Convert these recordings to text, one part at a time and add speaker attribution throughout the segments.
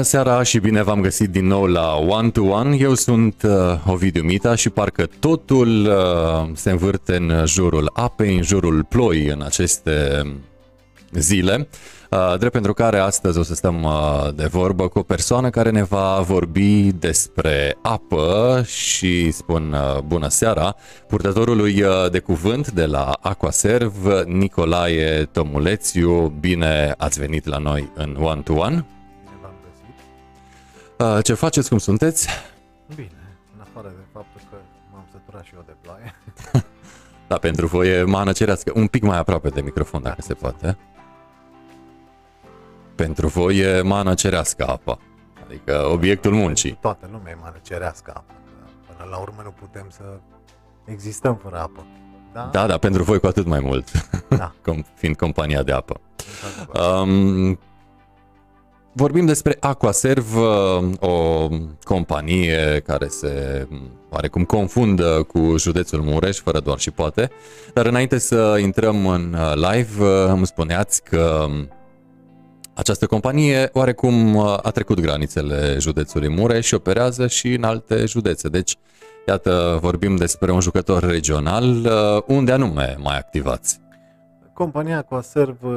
Speaker 1: Bună seara și bine v-am găsit din nou la One to One. Eu sunt uh, Ovidiu Mita și parcă totul uh, se învârte în jurul apei, în jurul ploii în aceste zile. Uh, drept pentru care astăzi o să stăm uh, de vorbă cu o persoană care ne va vorbi despre apă și spun uh, bună seara purtătorului uh, de cuvânt de la Aquaserv, Nicolae Tomulețiu. Bine ați venit la noi în One to One.
Speaker 2: Bine v-am găsit.
Speaker 1: Uh, Ce faceți, cum sunteți?
Speaker 2: Bine, în afară de faptul că m-am săturat și eu de ploaie.
Speaker 1: Da, pentru voi e mană cerească. Un pic mai aproape de microfon, dacă se poate. Pentru voi e mană cerească apa. Adică obiectul muncii.
Speaker 2: Toată lumea e mare cerească apă. că Până la urmă nu putem să existăm fără apă. Da?
Speaker 1: Da, da, pentru voi cu atât mai mult,
Speaker 2: Da.
Speaker 1: com- fiind compania de apă.
Speaker 2: într-adevăr.
Speaker 1: Um, vorbim despre Aquaserv, uh, o companie care se um, oarecum confundă cu județul Mureș, fără doar și poate. Dar înainte să intrăm în uh, live, uh, îmi spuneați că um, această companie oarecum uh, a trecut granițele județului Mureș și operează și în alte județe. Deci, iată, vorbim despre un jucător regional. Uh, Unde anume mai activați?
Speaker 2: Compania Coaserv uh,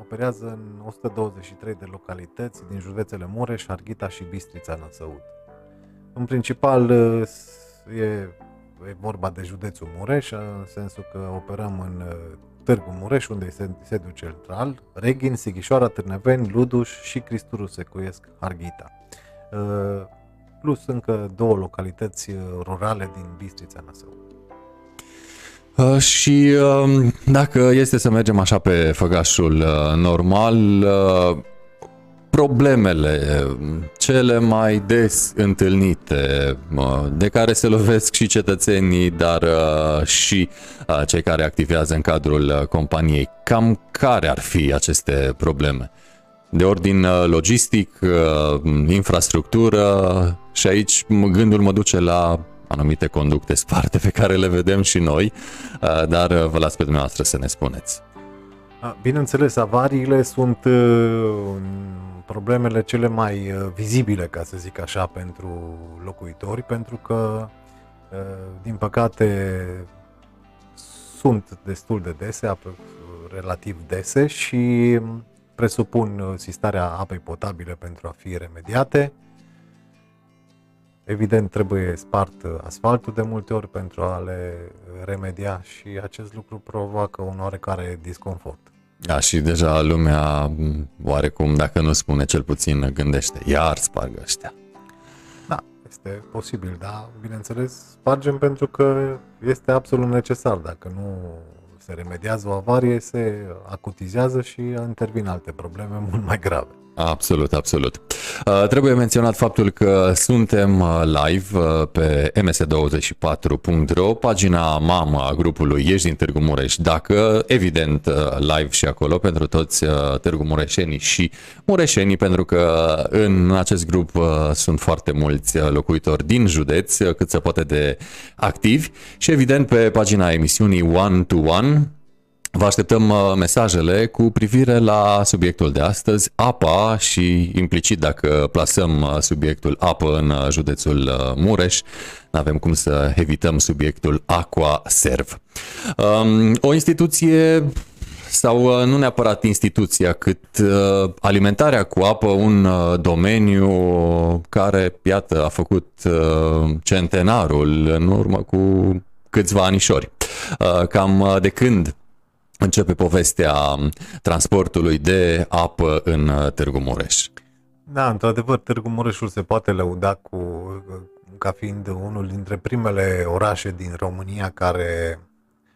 Speaker 2: operează în 123 de localități din județele Mureș, Arghita și Bistrița Năsăud. În principal uh, s- e, e vorba de județul Mureș, în sensul că operăm în uh, Târgu Mureș, unde este sediul central, Reghin, Sighișoara, Târneveni, Luduș și Cristuru Secuiesc, Arghita. Uh, Plus încă două localități uh, rurale din Bistrița Năsăud.
Speaker 1: Uh, Și um, dacă este să mergem așa pe făgașul uh, normal, uh, problemele cele mai des întâlnite, uh, de care se lovesc și cetățenii, dar uh, și uh, cei care activează în cadrul uh, companiei, cam care ar fi aceste probleme? De ordin uh, logistic, uh, infrastructură și aici m- gândul mă duce la anumite conducte sparte pe care le vedem și noi, uh, dar uh, vă las pe dumneavoastră să ne spuneți.
Speaker 2: A, Bineînțeles, avariile sunt uh, problemele cele mai uh, vizibile, ca să zic așa, pentru locuitori, pentru că, uh, din păcate, sunt destul de dese, apro- relativ dese și presupun uh, sistarea apei potabile pentru a fi remediate. Evident, trebuie spart uh, asfaltul de multe ori pentru a le remedia și acest lucru provoacă un oarecare disconfort.
Speaker 1: Da, și deja lumea, m, oarecum, dacă nu spune cel puțin, gândește, iar spargă ăștia.
Speaker 2: Da, este posibil, dar bineînțeles spargem pentru că este absolut necesar. Dacă nu se remediază o avarie, se acutizează și intervin alte probleme mult mai grave.
Speaker 1: Absolut, absolut. Uh, trebuie menționat faptul că suntem uh, live uh, pe ms24.ro, pagina mamă a grupului Ești din Târgu Mureș, dacă, evident, uh, live și acolo pentru toți uh, Târgu Mureșenii și Mureșenii, pentru că în acest grup uh, sunt foarte mulți uh, locuitori din județ, uh, cât se poate de activi și, evident, pe pagina emisiunii One to One, Vă așteptăm uh, mesajele cu privire la subiectul de astăzi, apa și implicit dacă plasăm uh, subiectul apă în uh, județul uh, Mureș, nu avem cum să evităm subiectul Aqua Serv. Um, O instituție sau uh, nu neapărat instituția, cât uh, alimentarea cu apă, un uh, domeniu care, iată, a făcut uh, centenarul în urmă cu câțiva anișori. Uh, Cam uh, de când începe povestea transportului de apă în uh, Târgu Mureș.
Speaker 2: Da, într-adevăr, Târgu Mureșul se poate lăuda cu, ca fiind unul dintre primele orașe din România care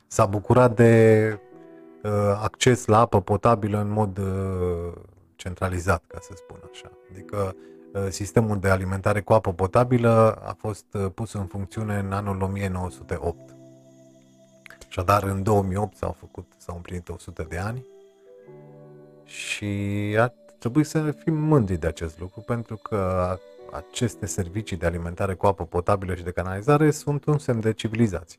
Speaker 2: s-a bucurat de uh, acces la apă potabilă în mod uh, centralizat, ca să spun așa. Adică uh, sistemul de alimentare cu apă potabilă a fost uh, pus în funcțiune în anul 1908. Așadar, în 2008 s-au făcut, s-au împlinit 100 de ani și ar trebui să fim mândri de acest lucru pentru că aceste servicii de alimentare cu apă potabilă și de canalizare sunt un semn de civilizație.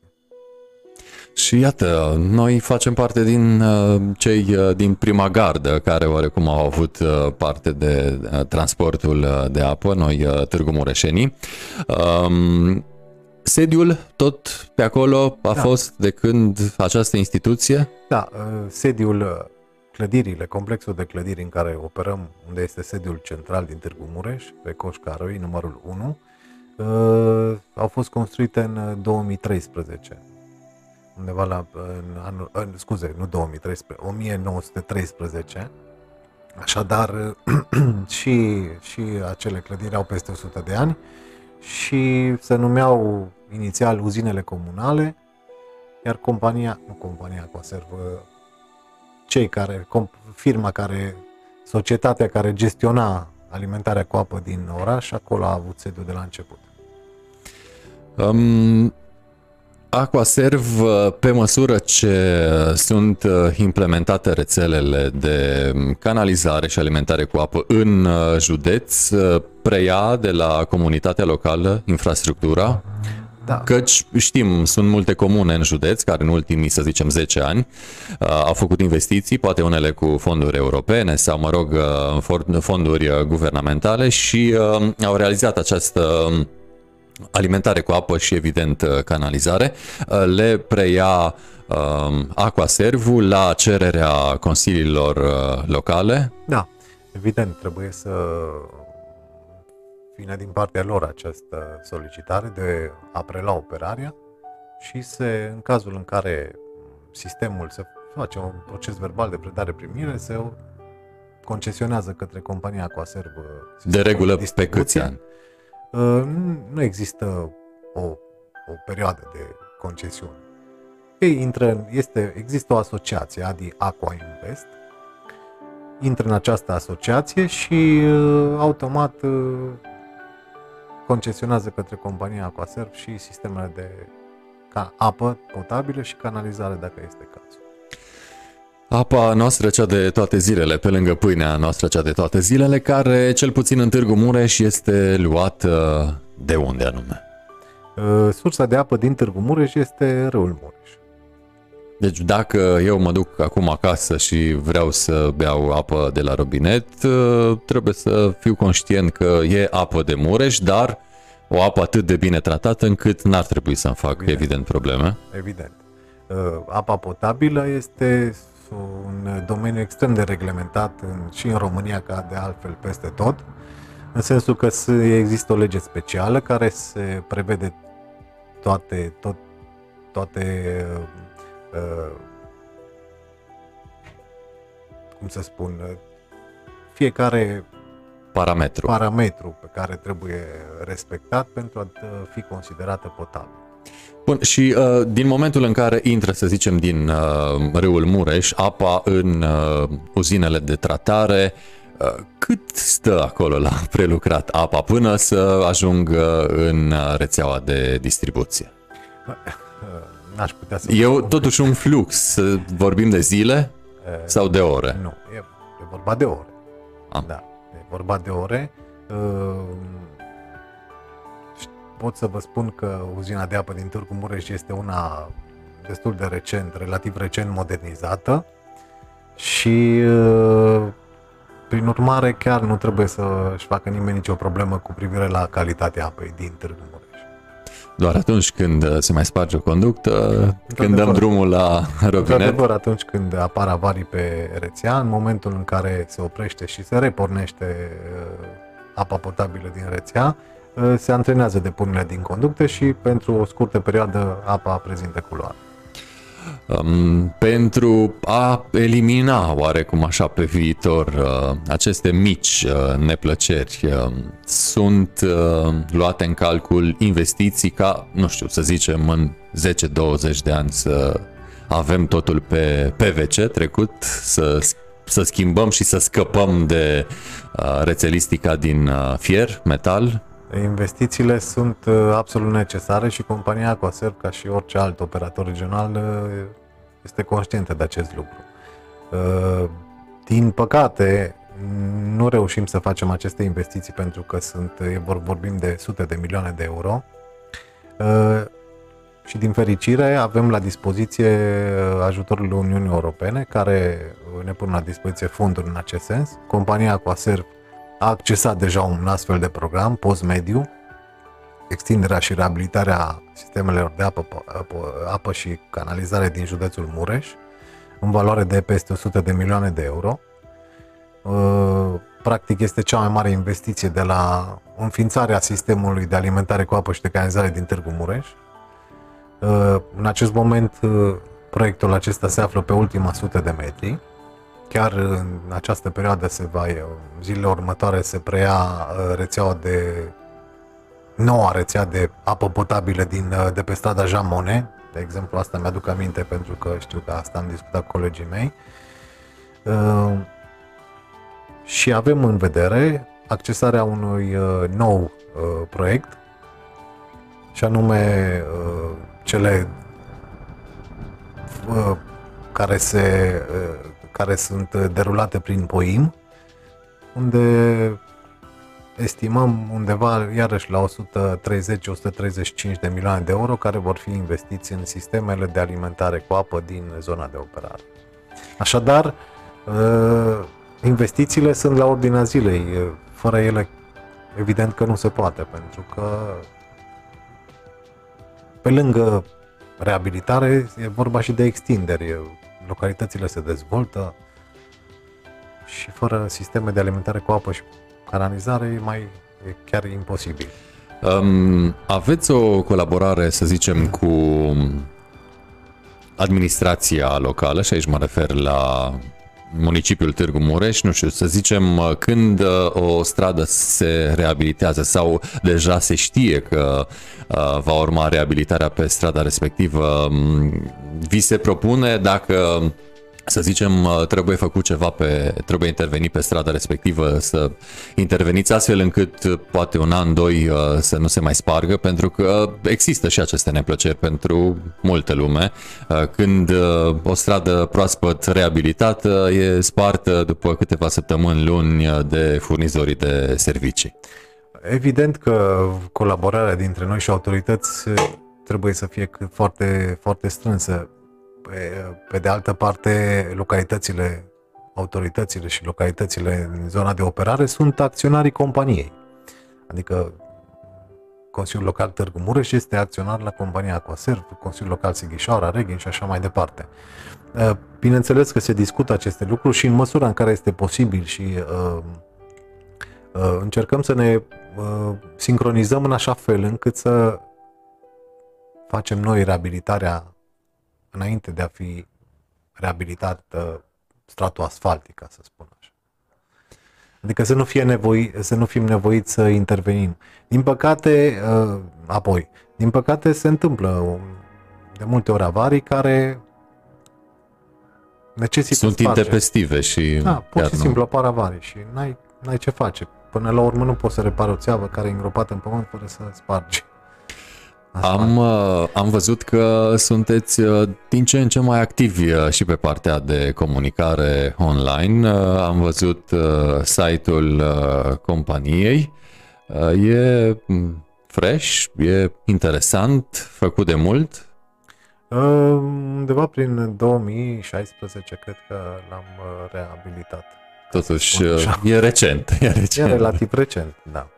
Speaker 1: Și iată, noi facem parte din uh, cei uh, din prima gardă care oarecum au avut uh, parte de transportul de apă, noi Târgu Mureșenii. Um, sediul tot pe acolo a da. fost de când această instituție?
Speaker 2: Da, sediul, clădirile, complexul de clădiri în care operăm, unde este sediul central din Târgu Mureș, pe Coșcaroi, numărul 1, au fost construite în 2013 undeva la, în anul, în, scuze, nu 2013, 1913. Așadar, și, și acele clădiri au peste 100 de ani și se numeau inițial uzinele comunale, iar compania, nu compania conservă, cei care, firma care, societatea care gestiona alimentarea cu apă din oraș, acolo a avut sediu de la început.
Speaker 1: Um, Aquaserv, uh, pe măsură ce sunt uh, implementate rețelele de canalizare și alimentare cu apă în uh, județ, preia de la comunitatea locală infrastructura? Da. Căci știm, sunt multe comune în județ care în ultimii, să zicem, 10 ani au făcut investiții, poate unele cu fonduri europene sau, mă rog, fonduri guvernamentale și au realizat această alimentare cu apă și evident uh, canalizare, uh, le preia um, Aquaservu la cererea consiliilor uh, locale?
Speaker 2: Da, evident, trebuie să vină din partea lor această solicitare de a prela operarea și se, în cazul în care sistemul se face un proces verbal de predare-primire, se concesionează către compania Aquaserv.
Speaker 1: De regulă pe câți ani?
Speaker 2: Uh, nu există o, o perioadă de concesiune. Ei intră, este, există o asociație, Adi Aqua Invest, intră în această asociație și uh, automat uh, concesionează către compania Aquaserv și sistemele de ca apă potabilă și canalizare dacă este cazul.
Speaker 1: Apa noastră cea de toate zilele, pe lângă pâinea noastră cea de toate zilele, care cel puțin în Târgu Mureș este luată de unde anume?
Speaker 2: Uh, sursa de apă din Târgu Mureș este râul Mureș.
Speaker 1: Deci dacă eu mă duc acum acasă și vreau să beau apă de la robinet, uh, trebuie să fiu conștient că e apă de Mureș, dar o apă atât de bine tratată încât n-ar trebui să-mi fac, evident, evident probleme.
Speaker 2: Evident. Uh, apa potabilă este un domeniu extrem de reglementat în, și în România ca de altfel peste tot, în sensul că există o lege specială care se prevede toate, tot, toate uh, cum să spun, fiecare
Speaker 1: parametru.
Speaker 2: parametru pe care trebuie respectat pentru a fi considerată potabilă.
Speaker 1: Bun, și uh, din momentul în care intră, să zicem, din uh, râul Mureș, apa în uh, uzinele de tratare, uh, cât stă acolo la prelucrat apa până să ajungă în uh, rețeaua de distribuție?
Speaker 2: N-aș putea să...
Speaker 1: Eu totuși un flux, vorbim de zile uh, sau de ore?
Speaker 2: Nu, e, e vorba de ore. Ah. Da, e vorba de ore. Uh, pot să vă spun că uzina de apă din Târgu Mureș este una destul de recent, relativ recent modernizată și uh, prin urmare chiar nu trebuie să-și facă nimeni nicio problemă cu privire la calitatea apei din Târgu Mureș.
Speaker 1: Doar atunci când se mai sparge o conductă, când dăm drumul la robinet?
Speaker 2: Într-adevăr, atunci când apar avarii pe rețea, în momentul în care se oprește și se repornește uh, apa potabilă din rețea, Uh, se antrenează depunerea din conducte și pentru o scurtă perioadă apa prezintă culoare.
Speaker 1: Um, pentru a elimina oarecum așa pe viitor uh, aceste mici uh, neplăceri, uh, sunt uh, luate în calcul investiții ca, nu știu, să zicem în 10-20 de ani să avem totul pe PVC trecut, să, să schimbăm și să scăpăm de uh, rețelistica din uh, fier, metal?
Speaker 2: Investițiile sunt uh, absolut necesare și compania Aquaserv, ca și orice alt operator regional, uh, este conștientă de acest lucru. Uh, din păcate, nu reușim să facem aceste investiții pentru că sunt, vorbim de sute de milioane de euro și din fericire avem la dispoziție ajutorul Uniunii Europene care ne pun la dispoziție fonduri în acest sens. Compania Coaser a accesat deja un astfel de program post-mediu, extinderea și reabilitarea sistemelor de apă, apă, apă și canalizare din județul Mureș, în valoare de peste 100 de milioane de euro. Uh, practic este cea mai mare investiție de la înființarea sistemului de alimentare cu apă și de canalizare din Târgu Mureș. Uh, în acest moment, uh, proiectul acesta se află pe ultima sută de metri. Chiar în această perioadă se va, zilele următoare se preia rețeaua de noua rețea de apă potabilă din, de pe strada Jamone, de exemplu, asta mi-aduc aminte pentru că știu că asta am discutat cu colegii mei. Uh, și avem în vedere accesarea unui uh, nou uh, proiect și anume cele care, se, care sunt derulate prin POIM, unde estimăm undeva iarăși la 130-135 de milioane de euro care vor fi investiți în sistemele de alimentare cu apă din zona de operare. Așadar, ă, investițiile sunt la ordinea zilei. Fără ele, evident că nu se poate, pentru că pe lângă reabilitare e vorba și de extinderi. Localitățile se dezvoltă și fără sisteme de alimentare cu apă și canalizare e mai e chiar imposibil.
Speaker 1: Um, aveți o colaborare, să zicem, cu administrația locală și aici mă refer la municipiul Târgu Mureș, nu știu, să zicem când uh, o stradă se reabilitează sau deja se știe că uh, va urma reabilitarea pe strada respectivă, um, vi se propune dacă să zicem, uh, trebuie făcut ceva pe, trebuie intervenit pe strada respectivă, să interveniți astfel încât uh, poate un an, doi uh, să nu se mai spargă, pentru că există și aceste neplăceri pentru multă lume. Când o stradă proaspăt reabilitată e spartă după câteva săptămâni, luni de furnizorii de servicii.
Speaker 2: Evident că colaborarea dintre noi și autorități trebuie să fie foarte, foarte strânsă pe, pe de altă parte, localitățile, autoritățile și localitățile în zona de operare sunt acționarii companiei. Adică Consiliul Local Târgu Mureș este acționar la compania Coaserv, Consiliul Local Sighișoara, Reghin și așa mai departe. Uh, bineînțeles că se discută aceste lucruri și în măsura în care este posibil și uh, uh, încercăm să ne uh, sincronizăm în așa fel încât să facem noi reabilitarea înainte de a fi reabilitat uh, stratul asfaltic, ca să spun așa. Adică să nu, fie nevoi, să nu fim nevoiți să intervenim. Din păcate, uh, apoi, din păcate se întâmplă de multe ori avarii care necesită
Speaker 1: Sunt
Speaker 2: sparge.
Speaker 1: intempestive și
Speaker 2: Da, pur și simplu apar avarii și n-ai, n-ai ce face. Până la urmă nu poți să repari o țeavă care e îngropată în pământ fără să spargi.
Speaker 1: Am, uh, am văzut că sunteți uh, din ce în ce mai activi uh, și pe partea de comunicare online. Am văzut site-ul companiei. E mm, fresh, e interesant, făcut de mult.
Speaker 2: Undeva prin 2016 cred că l-am reabilitat.
Speaker 1: Totuși, e recent, e recent.
Speaker 2: E relativ recent, da.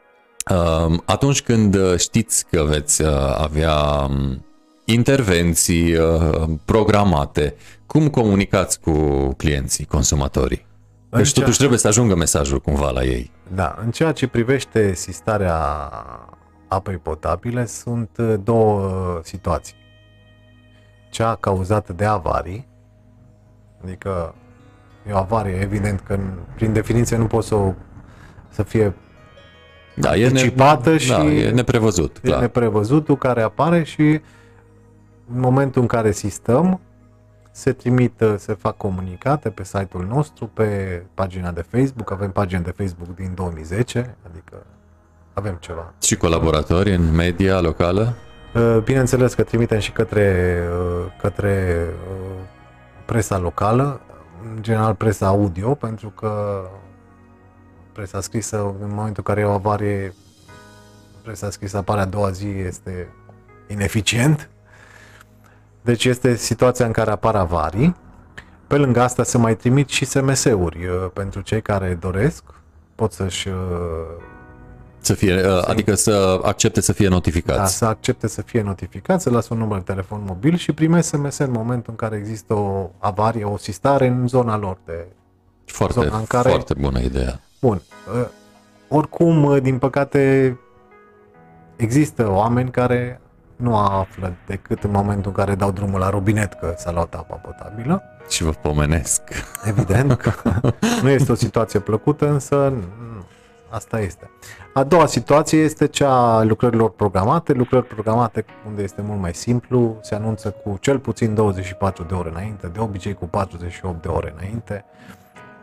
Speaker 1: Atunci când uh, știți că veți uh, avea um, intervenții uh, programate, cum comunicați cu clienții, consumatorii? Deci totuși trebuie să ajungă mesajul cumva la ei.
Speaker 2: Da, în ceea ce privește sistarea apei potabile sunt două situații. Cea cauzată de avarii, adică e o avarie, evident că prin definiție nu poți să, o, să fie
Speaker 1: da, e anticipată ne, și da, e neprevăzut.
Speaker 2: E clar. neprevăzutul care apare și în momentul în care sistăm, se trimită, se fac comunicate pe site-ul nostru, pe pagina de Facebook, avem pagina de Facebook din 2010, adică avem ceva.
Speaker 1: Și colaboratori în media locală?
Speaker 2: Uh, bineînțeles că trimitem și către, uh, către uh, presa locală, în general presa audio, pentru că presa scrisă, în momentul în care e o avarie, presa scrisă apare a doua zi, este ineficient. Deci este situația în care apar avarii. Pe lângă asta se mai trimit și SMS-uri uh, pentru cei care doresc. Pot să-și uh,
Speaker 1: Să fie, uh, adică să accepte să fie
Speaker 2: da,
Speaker 1: notificați.
Speaker 2: să accepte să fie notificat, să lasă un număr de telefon mobil și primesc SMS în momentul în care există o avarie, o sistare în zona lor de
Speaker 1: Foarte,
Speaker 2: zona în care-
Speaker 1: foarte bună ideea.
Speaker 2: Bun. uh, Oricum, uh, din păcate, există oameni care nu află decât în momentul în care dau drumul la robinet că s-a luat apa potabilă.
Speaker 1: Și vă pomenesc.
Speaker 2: Evident că nu este o situație plăcută, însă nu, asta este. A doua situație este cea a lucrărilor programate. Lucrări programate unde este mult mai simplu, se anunță cu cel puțin 24 de ore înainte, de obicei cu 48 de ore înainte.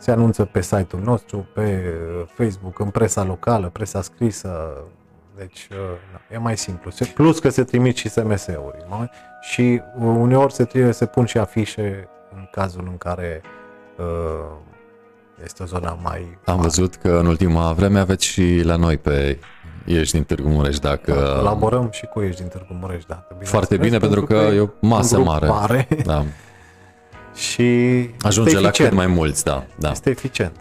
Speaker 2: Se anunță pe site-ul nostru, pe uh, Facebook, în presa locală, presa scrisă, deci uh, na, e mai simplu. Se- Plus că se trimit și SMS-uri nu? și uh, uneori se, trebuie, se pun și afișe în cazul în care uh, este o zonă mai...
Speaker 1: Am văzut că în ultima vreme aveți și la noi pe Ești din Târgu Mureș, dacă...
Speaker 2: Colaborăm și cu ești din Târgu Mureș, da. bineînțeles,
Speaker 1: Foarte bine, pentru că e o masă
Speaker 2: un grup
Speaker 1: mare.
Speaker 2: mare
Speaker 1: Da.
Speaker 2: și
Speaker 1: Ajunge
Speaker 2: este
Speaker 1: la
Speaker 2: eficient.
Speaker 1: cât mai mulți, da. da.
Speaker 2: Este eficient.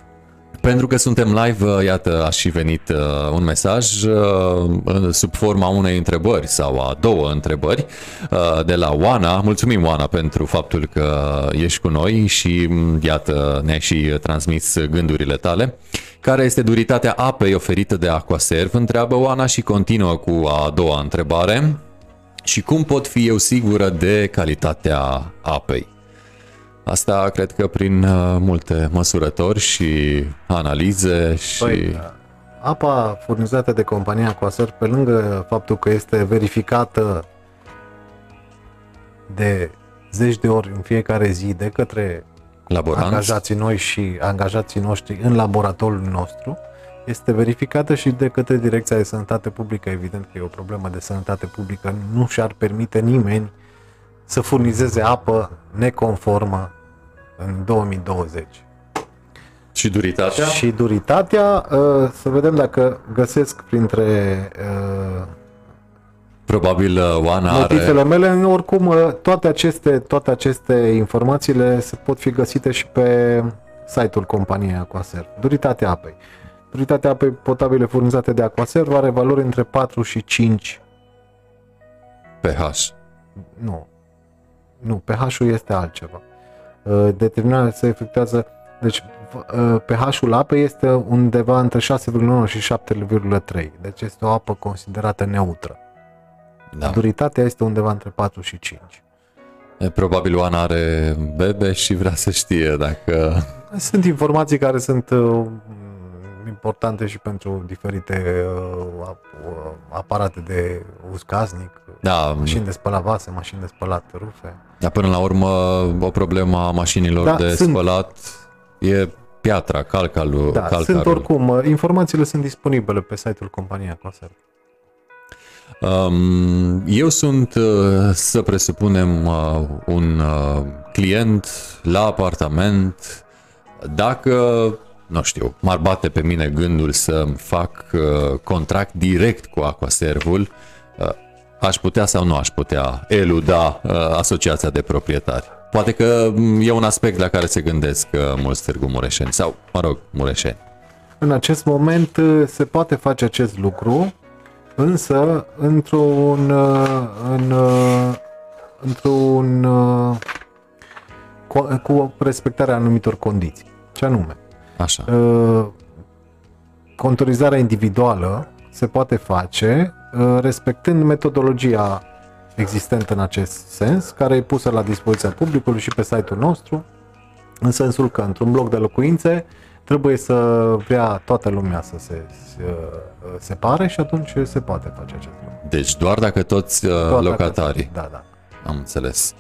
Speaker 1: Pentru că suntem live, uh, iată, a și venit uh, un mesaj uh, în- sub forma unei întrebări sau a două întrebări uh, de la Oana. Mulțumim, Oana, pentru faptul că ești cu noi și, m, iată, ne-ai și transmis gândurile tale. Care este duritatea apei oferită de Aquaserv? Întreabă Oana și continuă cu a doua întrebare. Și cum pot fi eu sigură de calitatea apei? Asta cred că prin uh, multe măsurători și analize și...
Speaker 2: Păi, apa furnizată de compania Coaser, pe lângă faptul că este verificată de zeci de ori în fiecare zi de către
Speaker 1: laboranți.
Speaker 2: angajații noi și angajații noștri în laboratorul nostru, este verificată și de către Direcția de Sănătate Publică. Evident că e o problemă de sănătate publică. Nu și-ar permite nimeni să furnizeze apă neconformă în 2020.
Speaker 1: Și duritatea?
Speaker 2: Și duritatea, uh, să vedem dacă găsesc printre uh,
Speaker 1: Probabil uh, Oana are...
Speaker 2: notițele mele, oricum uh, toate aceste, toate aceste informațiile se pot fi găsite și pe site-ul companiei Aquaserv. Duritatea apei. Duritatea apei potabile furnizate de Aquaserv are valori între 4 și 5.
Speaker 1: pH.
Speaker 2: Nu. Nu, pH-ul este altceva. Uh, Determinarea se efectuează deci uh, pH-ul apei este undeva între 6,9 și 7,3. Deci este o apă considerată neutră.
Speaker 1: Da.
Speaker 2: Duritatea este undeva între 4 și 5.
Speaker 1: E, Probabil Oana are bebe și vrea să știe dacă...
Speaker 2: Sunt informații care sunt uh, importante și pentru diferite uh, ap- uh, aparate de uz casnic,
Speaker 1: Da,
Speaker 2: mașini de spălat vase, mașini de spălat rufe.
Speaker 1: Dar până la urmă o problemă a mașinilor
Speaker 2: Da,
Speaker 1: de
Speaker 2: sunt.
Speaker 1: spălat e piatra, calcalul.
Speaker 2: Da,
Speaker 1: calcarul.
Speaker 2: sunt oricum, uh, informațiile sunt disponibile pe site-ul companiei Aquaserv.
Speaker 1: Um, eu sunt, uh, să presupunem, uh, un uh, client la apartament. Dacă, nu știu, m-ar bate pe mine gândul să fac uh, contract direct cu Aquaservul, uh, aș putea sau nu aș putea eluda uh, asociația de proprietari. Poate că mm, e un aspect la care se gândesc uh, mulți târgu mureșeni sau, mă rog, mureșeni.
Speaker 2: În acest moment uh, se poate face acest lucru, însă într-un uh, în, uh, într-un uh, cu, cu respectarea anumitor condiții. Ce anume?
Speaker 1: Așa.
Speaker 2: Uh, contorizarea individuală se poate face uh, respectând metodologia existentă în acest sens, care e pusă la dispoziția publicului și pe site-ul nostru, în sensul că într-un bloc de locuințe trebuie să vrea toată lumea să se, se uh, separe și atunci se poate face acest lucru.
Speaker 1: Deci doar dacă toți uh,
Speaker 2: Doar dacă-
Speaker 1: locatarii.
Speaker 2: Da, da.
Speaker 1: Am înțeles.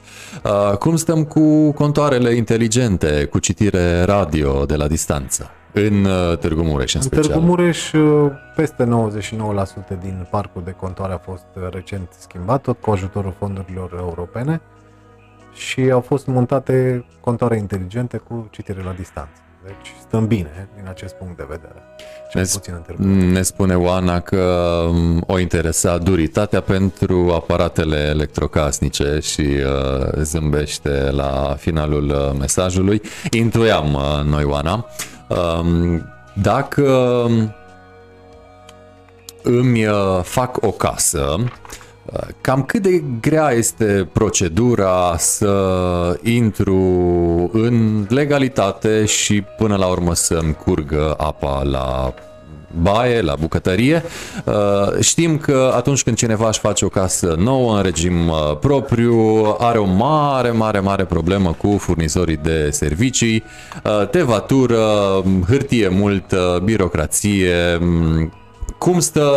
Speaker 1: Uh, cum stăm cu contoarele inteligente, cu citire radio de la distanță? În uh, Târgu Mureș, în
Speaker 2: În
Speaker 1: special.
Speaker 2: Târgu Mureș, uh, peste 99% din parcul de contoare a fost uh, recent schimbat, tot cu ajutorul fondurilor europene și au fost montate contoare inteligente cu citire la distanță. Deci stăm bine din acest punct de vedere.
Speaker 1: Ne, ne spune Oana că um, o interesa duritatea pentru aparatele electrocasnice și uh, zâmbește la finalul uh, mesajului. Intuiam uh, noi, Oana. Uh, dacă îmi uh, fac o casă, Cam cât de grea este procedura să intru în legalitate și până la urmă să-mi curgă apa la baie, la bucătărie. Uh, știm că atunci când cineva își face o casă nouă în regim uh, propriu, are o mare, mare, mare problemă cu furnizorii de servicii, uh, tevatură, hârtie multă, birocrație, cum stă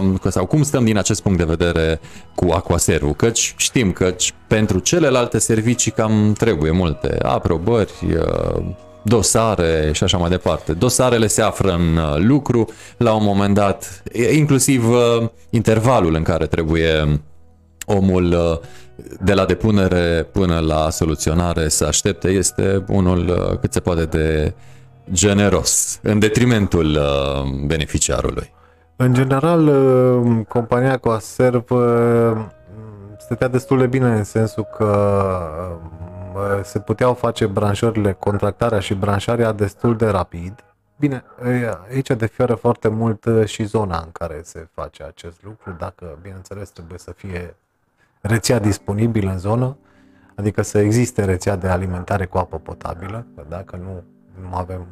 Speaker 1: um, sau cum stăm din acest punct de vedere cu Aquaservu? Căci știm că pentru celelalte servicii cam trebuie multe aprobări, uh, dosare și așa mai departe. Dosarele se află în uh, lucru la un moment dat, inclusiv uh, intervalul în care trebuie omul de la depunere până la soluționare să aștepte este unul cât se poate de generos, în detrimentul beneficiarului.
Speaker 2: În general, uh, compania Coaserv uh, stătea destul de bine în sensul că uh, se puteau face branșările, contractarea și branșarea destul de rapid. Bine, aici diferă foarte mult și zona în care se face acest lucru, dacă, bineînțeles, trebuie să fie rețea disponibilă în zonă, adică să existe rețea de alimentare cu apă potabilă, dacă nu, nu avem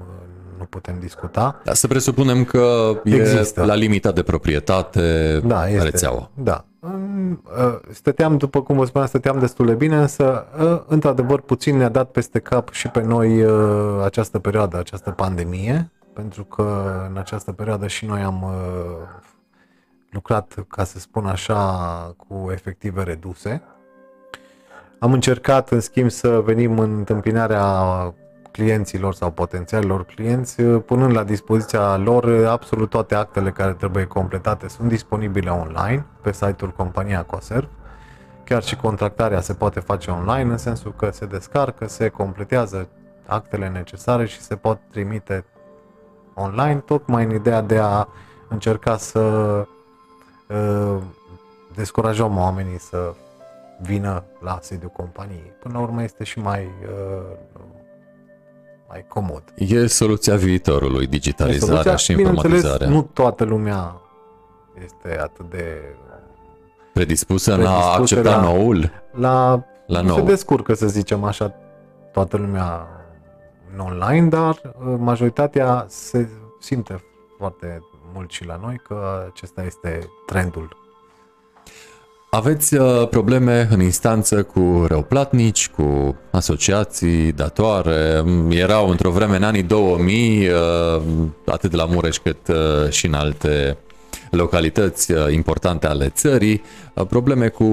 Speaker 2: nu putem discuta.
Speaker 1: Da, să presupunem că Există. e la limita de proprietate da, este, rețeaua.
Speaker 2: Da. Uh, stăteam, după cum vă spuneam, stăteam destul de bine, însă, uh, într-adevăr, puțin ne-a dat peste cap și pe noi uh, această perioadă, această pandemie, pentru că în această perioadă și noi am lucrat, ca să spun așa, cu efective reduse. Am încercat, în schimb, să venim în întâmpinarea clienților sau potențialilor clienți, uh, punând la dispoziția lor uh, absolut toate actele care trebuie completate. Sunt disponibile online pe site-ul compania Coserv. Chiar și contractarea se poate face online, în sensul că se descarcă, se completează actele necesare și se pot trimite online, tocmai în ideea de a încerca să uh, descurajăm oamenii să vină la sediul companiei. Până la urmă este și mai uh, mai comod.
Speaker 1: E soluția viitorului, digitalizarea soluția, și informatizarea.
Speaker 2: nu toată lumea este atât de
Speaker 1: predispusă, predispusă la a accepta la, noul.
Speaker 2: La, la nou. Se descurcă, să zicem așa, toată lumea în online, dar uh, majoritatea se simte foarte mult și la noi că acesta este trendul
Speaker 1: aveți uh, probleme în instanță cu răuplatnici, cu asociații, datoare. Erau într-o vreme în anii 2000, uh, atât la Mureș cât uh, și în alte localități importante ale țării, probleme cu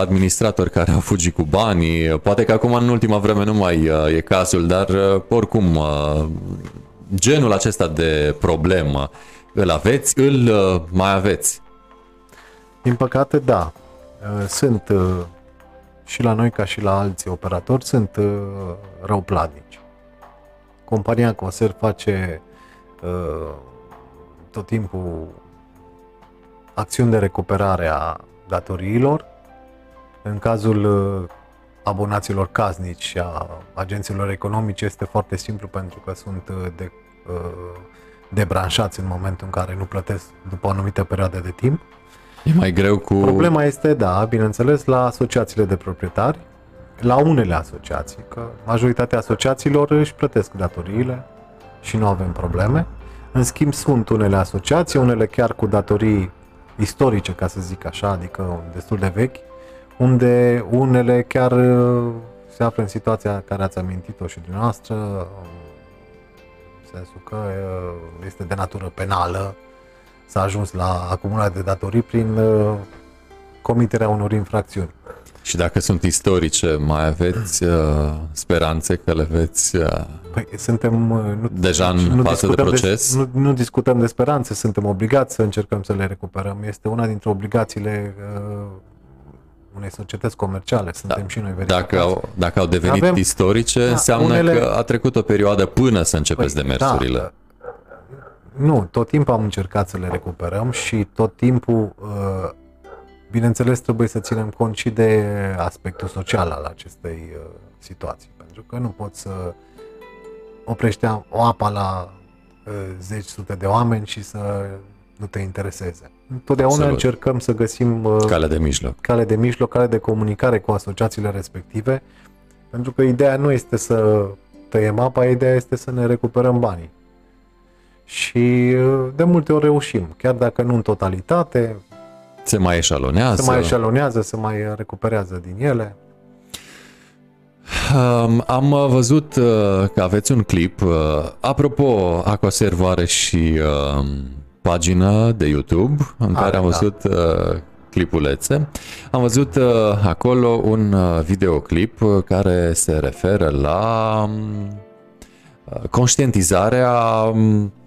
Speaker 1: administratori care au fugit cu banii, poate că acum în ultima vreme nu mai e cazul, dar oricum genul acesta de problemă îl aveți, îl mai aveți?
Speaker 2: Din păcate, da. Uh, sunt uh, și la noi ca și la alții operatori sunt uh, răuplatnici. Compania Coser face tot timpul acțiuni de recuperare a datoriilor. În cazul abonaților casnici și a agenților economici este foarte simplu pentru că sunt de, debranșați în momentul în care nu plătesc după o anumită perioadă de timp.
Speaker 1: E mai greu cu...
Speaker 2: Problema este, da, bineînțeles, la asociațiile de proprietari, la unele asociații, că majoritatea asociațiilor își plătesc datoriile și nu avem probleme. În schimb, sunt unele asociații, unele chiar cu datorii istorice, ca să zic așa, adică destul de vechi, unde unele chiar uh, se află în situația care ați amintit-o și dumneavoastră, în sensul că uh, este de natură penală, s-a ajuns la acumularea de datorii prin uh, comiterea unor infracțiuni.
Speaker 1: Și dacă sunt istorice, mai aveți uh, speranțe că le veți... Uh,
Speaker 2: păi suntem... Uh,
Speaker 1: nu, deja în nu fază de proces?
Speaker 2: De, nu, nu discutăm de speranțe, suntem obligați să încercăm să le recuperăm. Este una dintre obligațiile uh, unei societăți comerciale, suntem da. și noi verificați.
Speaker 1: Dacă au, dacă au devenit Avem, istorice, da, înseamnă unele... că a trecut o perioadă până să începeți păi, demersurile. Da,
Speaker 2: nu, tot timpul am încercat să le recuperăm și tot timpul, uh, bineînțeles, trebuie să ținem cont și de aspectul social al acestei uh, situații. Pentru că nu poți să oprești o apa la uh, zeci sute de oameni și să nu te intereseze. Întotdeauna Absolut. încercăm să găsim
Speaker 1: cale de mijloc.
Speaker 2: Cale de mijloc, cale de comunicare cu asociațiile respective, pentru că ideea nu este să tăiem apa, ideea este să ne recuperăm banii și uh, de multe ori reușim, chiar dacă nu în totalitate.
Speaker 1: Se mai eșalonează.
Speaker 2: Se mai eșalonează, se mai recuperează din ele.
Speaker 1: Um, am văzut uh, că aveți un clip. Uh, apropo, Aquaservo are și uh, pagină de YouTube în care am da. văzut uh, clipulețe. Am văzut uh, acolo un uh, videoclip care se referă la um, conștientizarea um, Uh,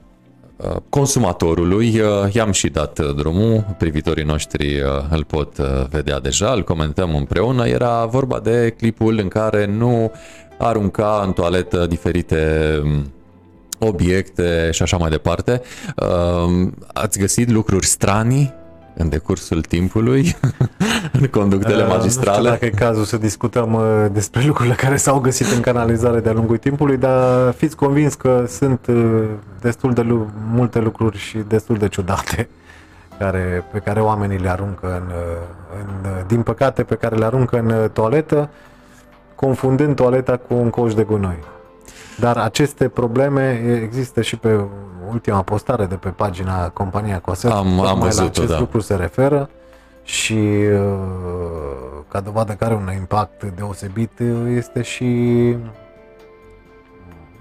Speaker 1: consumatorului. Uh, i-am și dat uh, drumul, privitorii noștri îl pot vedea deja, îl comentăm împreună. Era vorba de clipul în care nu arunca în toaletă diferite um, obiecte și așa mai departe. Ați găsit lucruri stranii în decursul timpului, în conductele magistrale. Nu
Speaker 2: știu dacă e cazul să discutăm uh, despre lucrurile care s-au găsit în canalizare de-a lungul timpului, dar fiți convins că sunt uh, destul de lu- multe lucruri și destul de ciudate care, pe care oamenii le aruncă în, uh, în, din păcate, pe care le aruncă în toaletă, confundând toaleta cu un coș de gunoi. Dar aceste probleme există și pe ultima postare de pe pagina compania Cosel.
Speaker 1: Am, am văzut la
Speaker 2: acest
Speaker 1: da.
Speaker 2: lucru se referă și uh, ca dovadă care un impact deosebit este și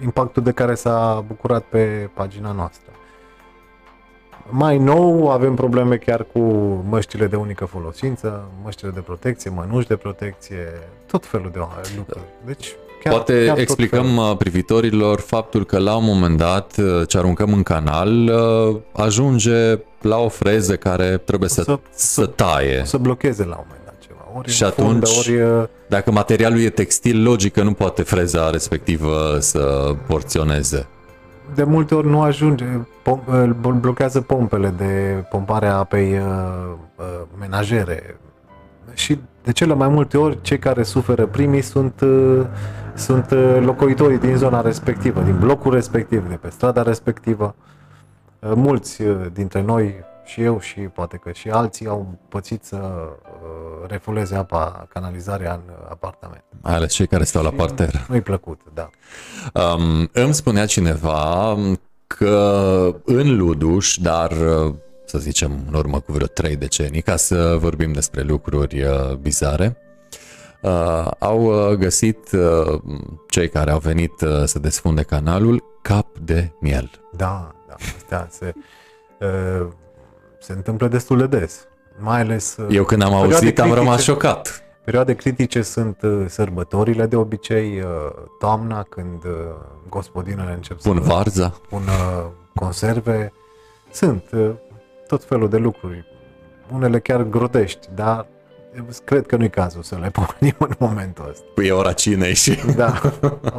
Speaker 2: impactul de care s-a bucurat pe pagina noastră. Mai nou avem probleme chiar cu măștile de unică folosință, măștile de protecție, mănuși de protecție, tot felul de lucruri. Deci
Speaker 1: Chiar, Poate chiar explicăm uh, privitorilor faptul că la un moment dat uh, ce aruncăm în canal uh, ajunge la o freză care trebuie să, să, să taie.
Speaker 2: Să blocheze la un moment dat ceva.
Speaker 1: Ori și atunci, fundă, ori... dacă materialul e textil, logic că nu poate freza respectivă să porționeze.
Speaker 2: De multe ori nu ajunge, pom- blochează pompele de pompare a apei menajere. Și de cele mai multe ori, cei care suferă primii sunt sunt uh, locuitorii din zona respectivă, din blocul respectiv, de pe strada respectivă. Uh, mulți uh, dintre noi, și eu și poate că și alții, au pățit să refuleze apa, canalizarea în apartament.
Speaker 1: Mai ales cei care stau și la parter.
Speaker 2: Nu-i plăcut, da.
Speaker 1: Um, îmi spunea cineva că în Luduș, dar să zicem în urmă cu vreo trei decenii, ca să vorbim despre lucruri bizare, uh, au uh, găsit uh, cei care au venit uh, să desfunde canalul cap de miel.
Speaker 2: Da, da, astea se, uh, se întâmplă destul de des. Mai ales...
Speaker 1: Uh, Eu când am auzit critice, am rămas șocat.
Speaker 2: Perioade critice sunt uh, sărbătorile de obicei, uh, toamna când uh, gospodinele încep
Speaker 1: pun să varza.
Speaker 2: pun uh, conserve. Sunt uh, tot felul de lucruri. Unele chiar grotești, dar cred că nu-i cazul să le pomenim în momentul ăsta.
Speaker 1: Păi e ora cinei și...
Speaker 2: Da,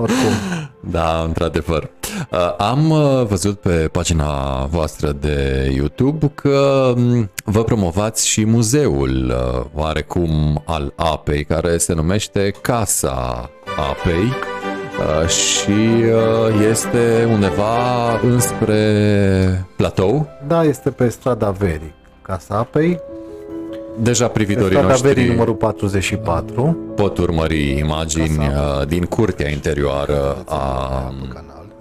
Speaker 2: oricum.
Speaker 1: da, într-adevăr. Uh, am uh, văzut pe pagina voastră de YouTube că um, vă promovați și muzeul uh, oarecum al apei, care se numește Casa Apei și este undeva înspre platou.
Speaker 2: Da, este pe strada Verii, Casa Apei,
Speaker 1: Deja privitorii noștri
Speaker 2: numărul 44
Speaker 1: pot urmări imagini uh, din curtea interioară a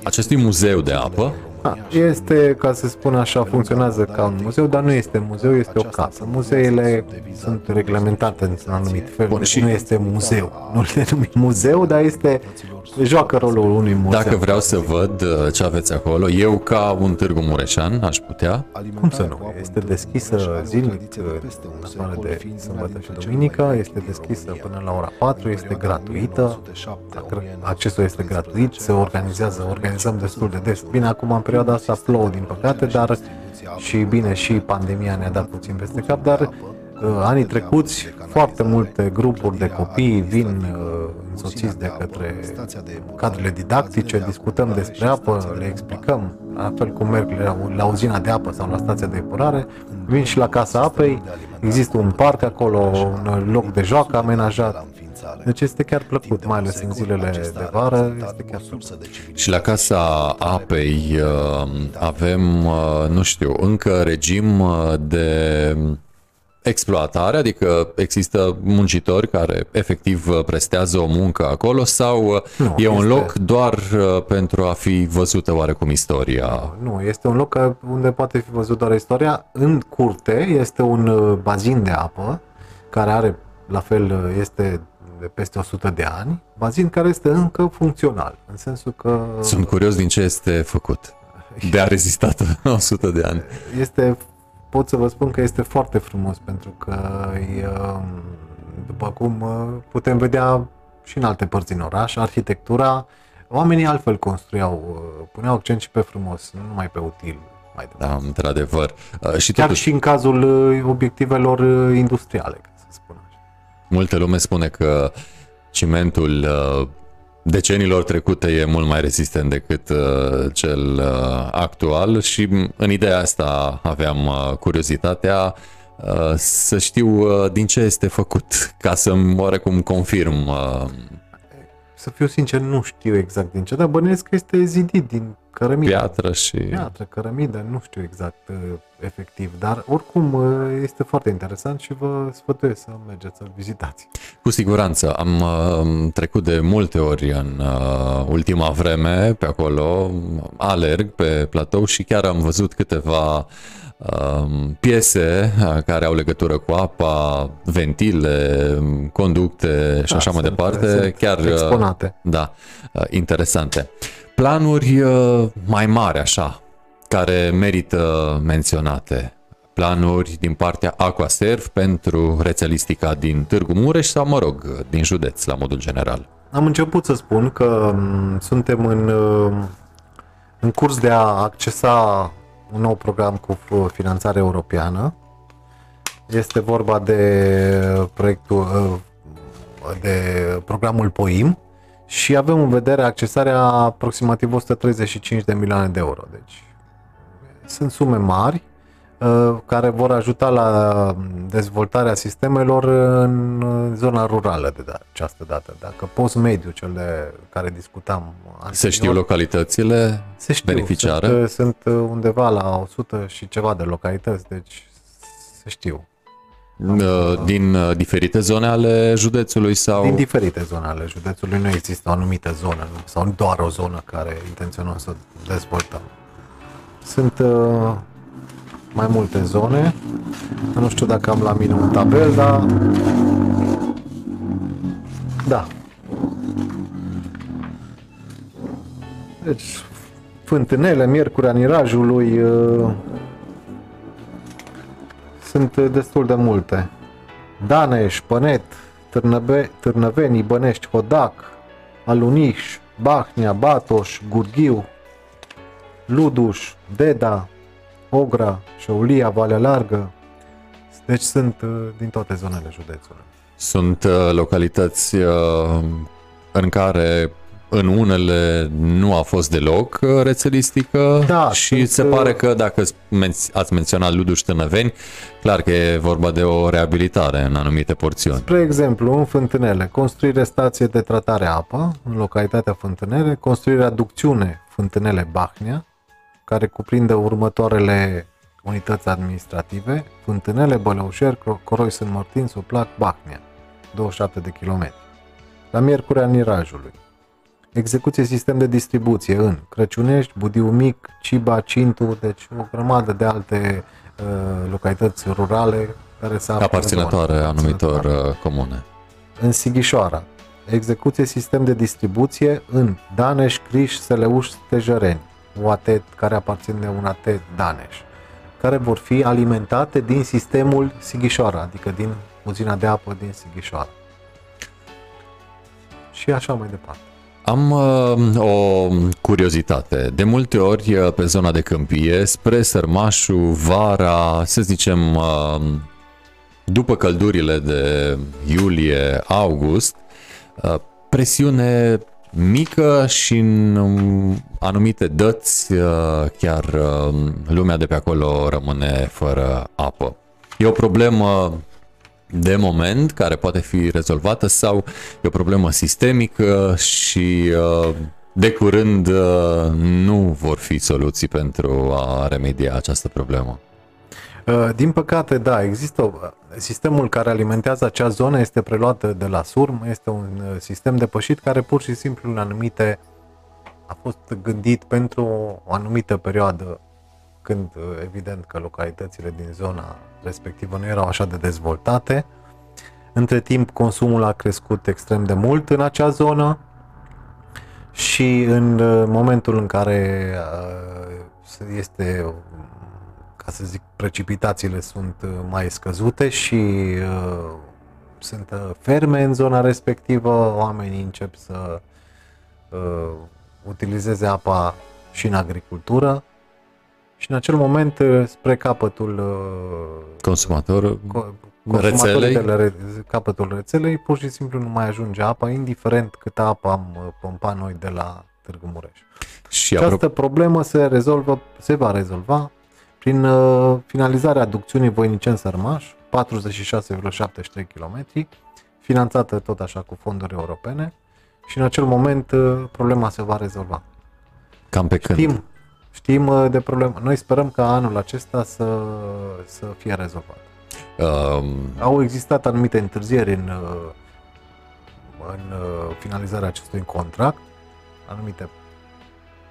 Speaker 1: acestui muzeu de apă
Speaker 2: a, este, ca să spun așa, funcționează ca un muzeu, dar nu este muzeu, este o casă. Muzeele sunt reglementate într-un anumit fel, Bun, deci și nu este muzeu. Nu le numim muzeu, dar este joacă rolul unui muzeu.
Speaker 1: Dacă vreau să văd uh, ce aveți acolo, eu ca un Târgu Mureșan aș putea?
Speaker 2: Cum să nu? Este deschisă zilnic, în de sâmbătă și duminică, este deschisă până la ora 4, este gratuită, accesul este gratuit, se organizează, organizăm destul de des. Bine, acum am perioada asta plouă, din păcate, dar și bine, și pandemia ne-a dat puțin peste cap, dar uh, anii trecuți foarte multe grupuri de copii vin uh, însoțiți de către cadrele didactice, discutăm despre apă, le explicăm, la fel cum merg la, la uzina de apă sau la stația de epurare, vin și la Casa Apei, există un parc acolo, un loc de joacă amenajat, deci este chiar plăcut, mai ales în zilele de vară, este chiar plăcut.
Speaker 1: Și la Casa Apei uh, avem, uh, nu știu, încă regim uh, de exploatare, adică există muncitori care efectiv prestează o muncă acolo sau nu, e un este... loc doar pentru a fi văzută oarecum istoria?
Speaker 2: Nu, este un loc unde poate fi văzut doar istoria. În curte este un bazin de apă care are, la fel, este de peste 100 de ani, bazin care este încă funcțional, în sensul că...
Speaker 1: Sunt curios din ce este făcut, de a rezistat 100 de ani.
Speaker 2: Este, pot să vă spun că este foarte frumos, pentru că, um, după cum uh, putem vedea și în alte părți din oraș, arhitectura, oamenii altfel construiau, uh, puneau accent și pe frumos, nu numai pe util. Mai
Speaker 1: da, într-adevăr.
Speaker 2: Uh, și Chiar totuși... și în cazul obiectivelor industriale.
Speaker 1: Multă lume spune că cimentul uh, decenilor trecute e mult mai rezistent decât uh, cel uh, actual și în ideea asta aveam curiozitatea să știu din ce este făcut, ca să oarecum confirm.
Speaker 2: Să fiu sincer, nu știu exact din ce, dar bănuiesc că este zidit din cărămidă.
Speaker 1: Piatră și...
Speaker 2: Piatră, cărămidă, nu știu exact uh, efectiv, dar oricum uh, este foarte interesant și vă sfătuiesc să mergeți să-l vizitați.
Speaker 1: Cu siguranță, am uh, trecut de multe ori în uh, ultima vreme pe acolo, alerg pe platou și chiar am văzut câteva uh, piese uh, care au legătură cu apa, ventile, conducte și da, așa mai departe.
Speaker 2: Sunt chiar exponate.
Speaker 1: Da, interesante planuri uh, mai mari, așa, care merită menționate. Planuri din partea Aquaserv pentru rețelistica din Târgu Mureș sau, mă rog, din județ, la modul general.
Speaker 2: Am început să spun că mm, suntem în, uh, în curs de a accesa un nou program cu finanțare europeană. Este vorba de proiectul uh, de programul POIM, și avem în vedere accesarea aproximativ 135 de milioane de euro. Deci sunt sume mari uh, care vor ajuta la dezvoltarea sistemelor în zona rurală de această dată. Dacă post-mediu, cel de care discutam
Speaker 1: anterior, Se știu localitățile se știu, beneficiare?
Speaker 2: Sunt, sunt undeva la 100 și ceva de localități, deci se știu.
Speaker 1: Uh, din uh, diferite zone ale județului sau?
Speaker 2: Din diferite zone ale județului. Nu există o anumită zonă sau doar o zonă care intenționăm să dezvoltăm. Sunt uh, mai multe zone. Nu știu dacă am la mine un tabel, dar... Da. Deci, Fântânele, Miercurea Nirajului, uh, sunt destul de multe. Daneș, Pănet, Târnăve, Târnăveni, Bănești, Hodac, Aluniș, Bahnia, Batoș, Gurghiu, Luduș, Deda, Ogra, Șaulia, Valea Largă. Deci sunt uh, din toate zonele județului.
Speaker 1: Sunt uh, localități uh, în care în unele nu a fost deloc uh, rețelistică
Speaker 2: da,
Speaker 1: și sunt... se pare că dacă ați menționat Luduș Tânăveni, clar că e vorba de o reabilitare în anumite porțiuni.
Speaker 2: Spre exemplu, în Fântânele, construirea stație de tratare apă în localitatea Fântânele, construirea ducțiune Fântânele Bahnia, care cuprinde următoarele unități administrative, Fântânele, Bălăușer, Coroi Sunt Martin, Suplac, Bahnia, 27 de kilometri. La Miercurea Nirajului, execuție sistem de distribuție în Crăciunești, Budiu Mic, Ciba, Cintu, deci o grămadă de alte uh, localități rurale care se
Speaker 1: află aparținătoare anumitor uh, comune.
Speaker 2: În Sighișoara, execuție sistem de distribuție în Daneș, Criș, Seleuș, Stejăreni, UAT care aparțin de un AT Daneș, care vor fi alimentate din sistemul Sighișoara, adică din uzina de apă din Sighișoara. Și așa mai departe.
Speaker 1: Am uh, o curiozitate. De multe ori uh, pe zona de câmpie, spre Sărmașu, vara, să zicem, uh, după căldurile de iulie-august, uh, presiune mică și în um, anumite dăți uh, chiar um, lumea de pe acolo rămâne fără apă. E o problemă de moment care poate fi rezolvată sau e o problemă sistemică și uh, de curând nu vor fi soluții pentru a remedia această problemă.
Speaker 2: Uh, din păcate, da, există uh, sistemul care alimentează acea zonă este preluat de la SURM, este un uh, sistem depășit care pur și simplu în anumite a fost gândit pentru o anumită perioadă când evident că localitățile din zona respectivă nu erau așa de dezvoltate. Între timp consumul a crescut extrem de mult în acea zonă și în momentul în care este ca să zic, precipitațiile sunt uh, mai scăzute și uh, sunt uh, ferme în zona respectivă, oamenii încep să uh, utilizeze apa și în agricultură și în acel moment, uh, spre capătul uh,
Speaker 1: consumator, rețelei.
Speaker 2: De la capătul rețelei, pur și simplu nu mai ajunge apa, indiferent cât apă am pompat noi de la Târgu Mureș. Și Această apro- problemă se rezolvă, se va rezolva prin uh, finalizarea aducțiunii Voinicen-Sărmaș, 46,73 km, finanțată tot așa cu fonduri europene și în acel moment uh, problema se va rezolva.
Speaker 1: Cam pe când?
Speaker 2: Știm, știm uh, de problemă. Noi sperăm ca anul acesta să, să fie rezolvat. Um... Au existat anumite întârzieri în, uh, în uh, finalizarea acestui contract, anumite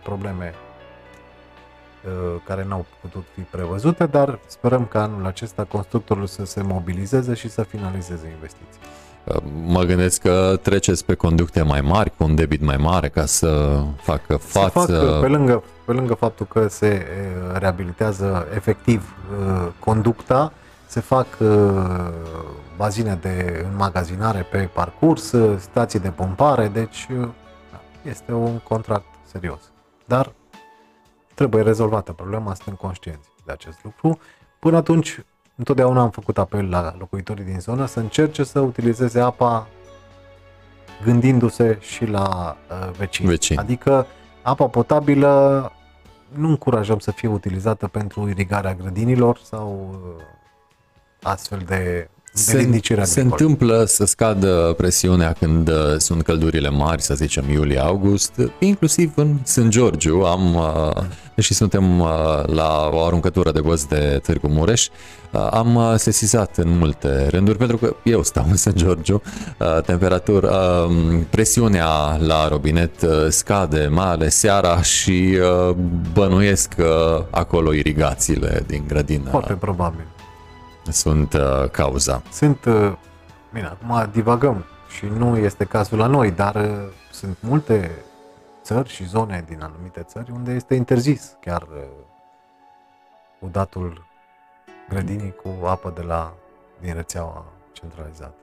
Speaker 2: probleme Uh, care n-au putut fi prevăzute, dar sperăm că anul acesta constructorul să se mobilizeze și să finalizeze investiții.
Speaker 1: Uh, mă gândesc că treceți pe conducte mai mari, cu un debit mai mare, ca să facă față... Să facă,
Speaker 2: pe, lângă, pe lângă faptul că se uh, reabilitează efectiv conducta, se fac bazine de înmagazinare pe parcurs, stații de pompare, deci este un contract serios. Dar trebuie rezolvată problema, suntem conștienți de acest lucru. Până atunci, întotdeauna am făcut apel la locuitorii din zonă să încerce să utilizeze apa gândindu-se și la uh, vecini.
Speaker 1: vecini.
Speaker 2: Adică apa potabilă nu încurajăm să fie utilizată pentru irigarea grădinilor sau uh, astfel de
Speaker 1: se, se întâmplă să scadă presiunea când uh, sunt căldurile mari, să zicem iulie-august, inclusiv în St. Georgiu am, uh, deși suntem uh, la o aruncătură de băți de Târgu Mureș, am sesizat în multe rânduri, pentru că eu stau în St. Georgiu, temperatura, presiunea la robinet scade, mai ales seara și bănuiesc acolo irigațiile din grădină.
Speaker 2: Foarte probabil
Speaker 1: sunt uh, cauza.
Speaker 2: Sunt, uh, bine, acum divagăm și nu este cazul la noi, dar uh, sunt multe țări și zone din anumite țări unde este interzis chiar uh, udatul grădinii cu apă de la, din rețeaua centralizată.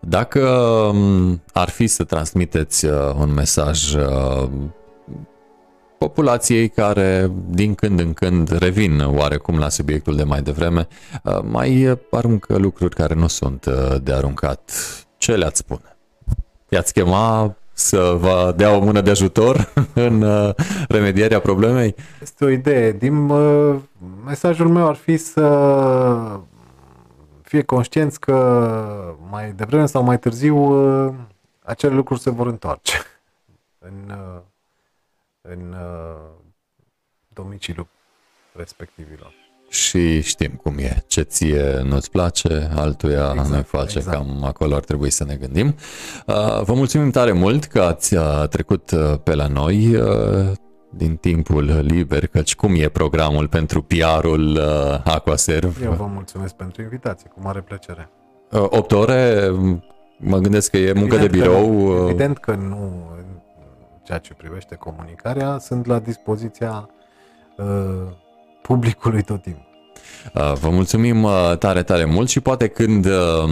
Speaker 1: Dacă um, ar fi să transmiteți uh, un mesaj uh, populației care din când în când revin oarecum la subiectul de mai devreme, uh, mai aruncă lucruri care nu sunt uh, de aruncat. Ce le-ați spune? I-ați chema să vă dea o mână de ajutor în uh, remedierea problemei?
Speaker 2: Este o idee. Din mesajul meu ar fi să fie conștienți că mai devreme sau mai târziu acele lucruri se vor întoarce în în uh, domiciliul respectivilor.
Speaker 1: Și știm cum e. Ce ție nu-ți place, altuia exact, ne face. Exact. Cam acolo ar trebui să ne gândim. Uh, vă mulțumim tare mult că ați uh, trecut uh, pe la noi din timpul liber, căci cum e programul pentru PR-ul Aquaserv?
Speaker 2: Eu vă mulțumesc pentru invitație, cu mare plăcere.
Speaker 1: 8 ore, mă gândesc că e muncă evident de birou.
Speaker 2: Că, evident că nu ceea ce privește comunicarea, sunt la dispoziția uh, publicului tot timpul.
Speaker 1: Uh, vă mulțumim uh, tare, tare mult și poate când uh,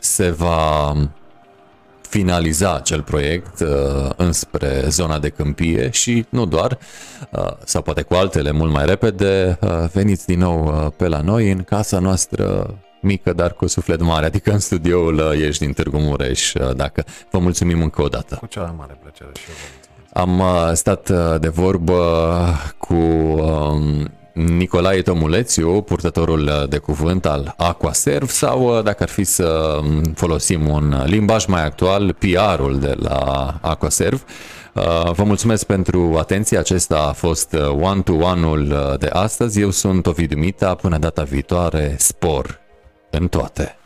Speaker 1: se va finaliza acel proiect uh, înspre zona de câmpie și nu doar, uh, sau poate cu altele mult mai repede, uh, veniți din nou uh, pe la noi în casa noastră mică, dar cu suflet mare, adică în studioul uh, ești din Târgu Mureș, uh, dacă vă mulțumim încă o dată.
Speaker 2: Cu cea mai mare plăcere și eu vă mulțumesc.
Speaker 1: Am uh, stat uh, de vorbă cu um, Nicolae Tomulețiu, purtătorul uh, de cuvânt al Aquaserv sau, dacă ar fi să um, folosim un limbaj mai actual, PR-ul de la Aquaserv. Vă mulțumesc pentru atenție, acesta a fost one-to-one-ul de astăzi. Eu sunt Ovidiu Mita, până data viitoare, spor în toate.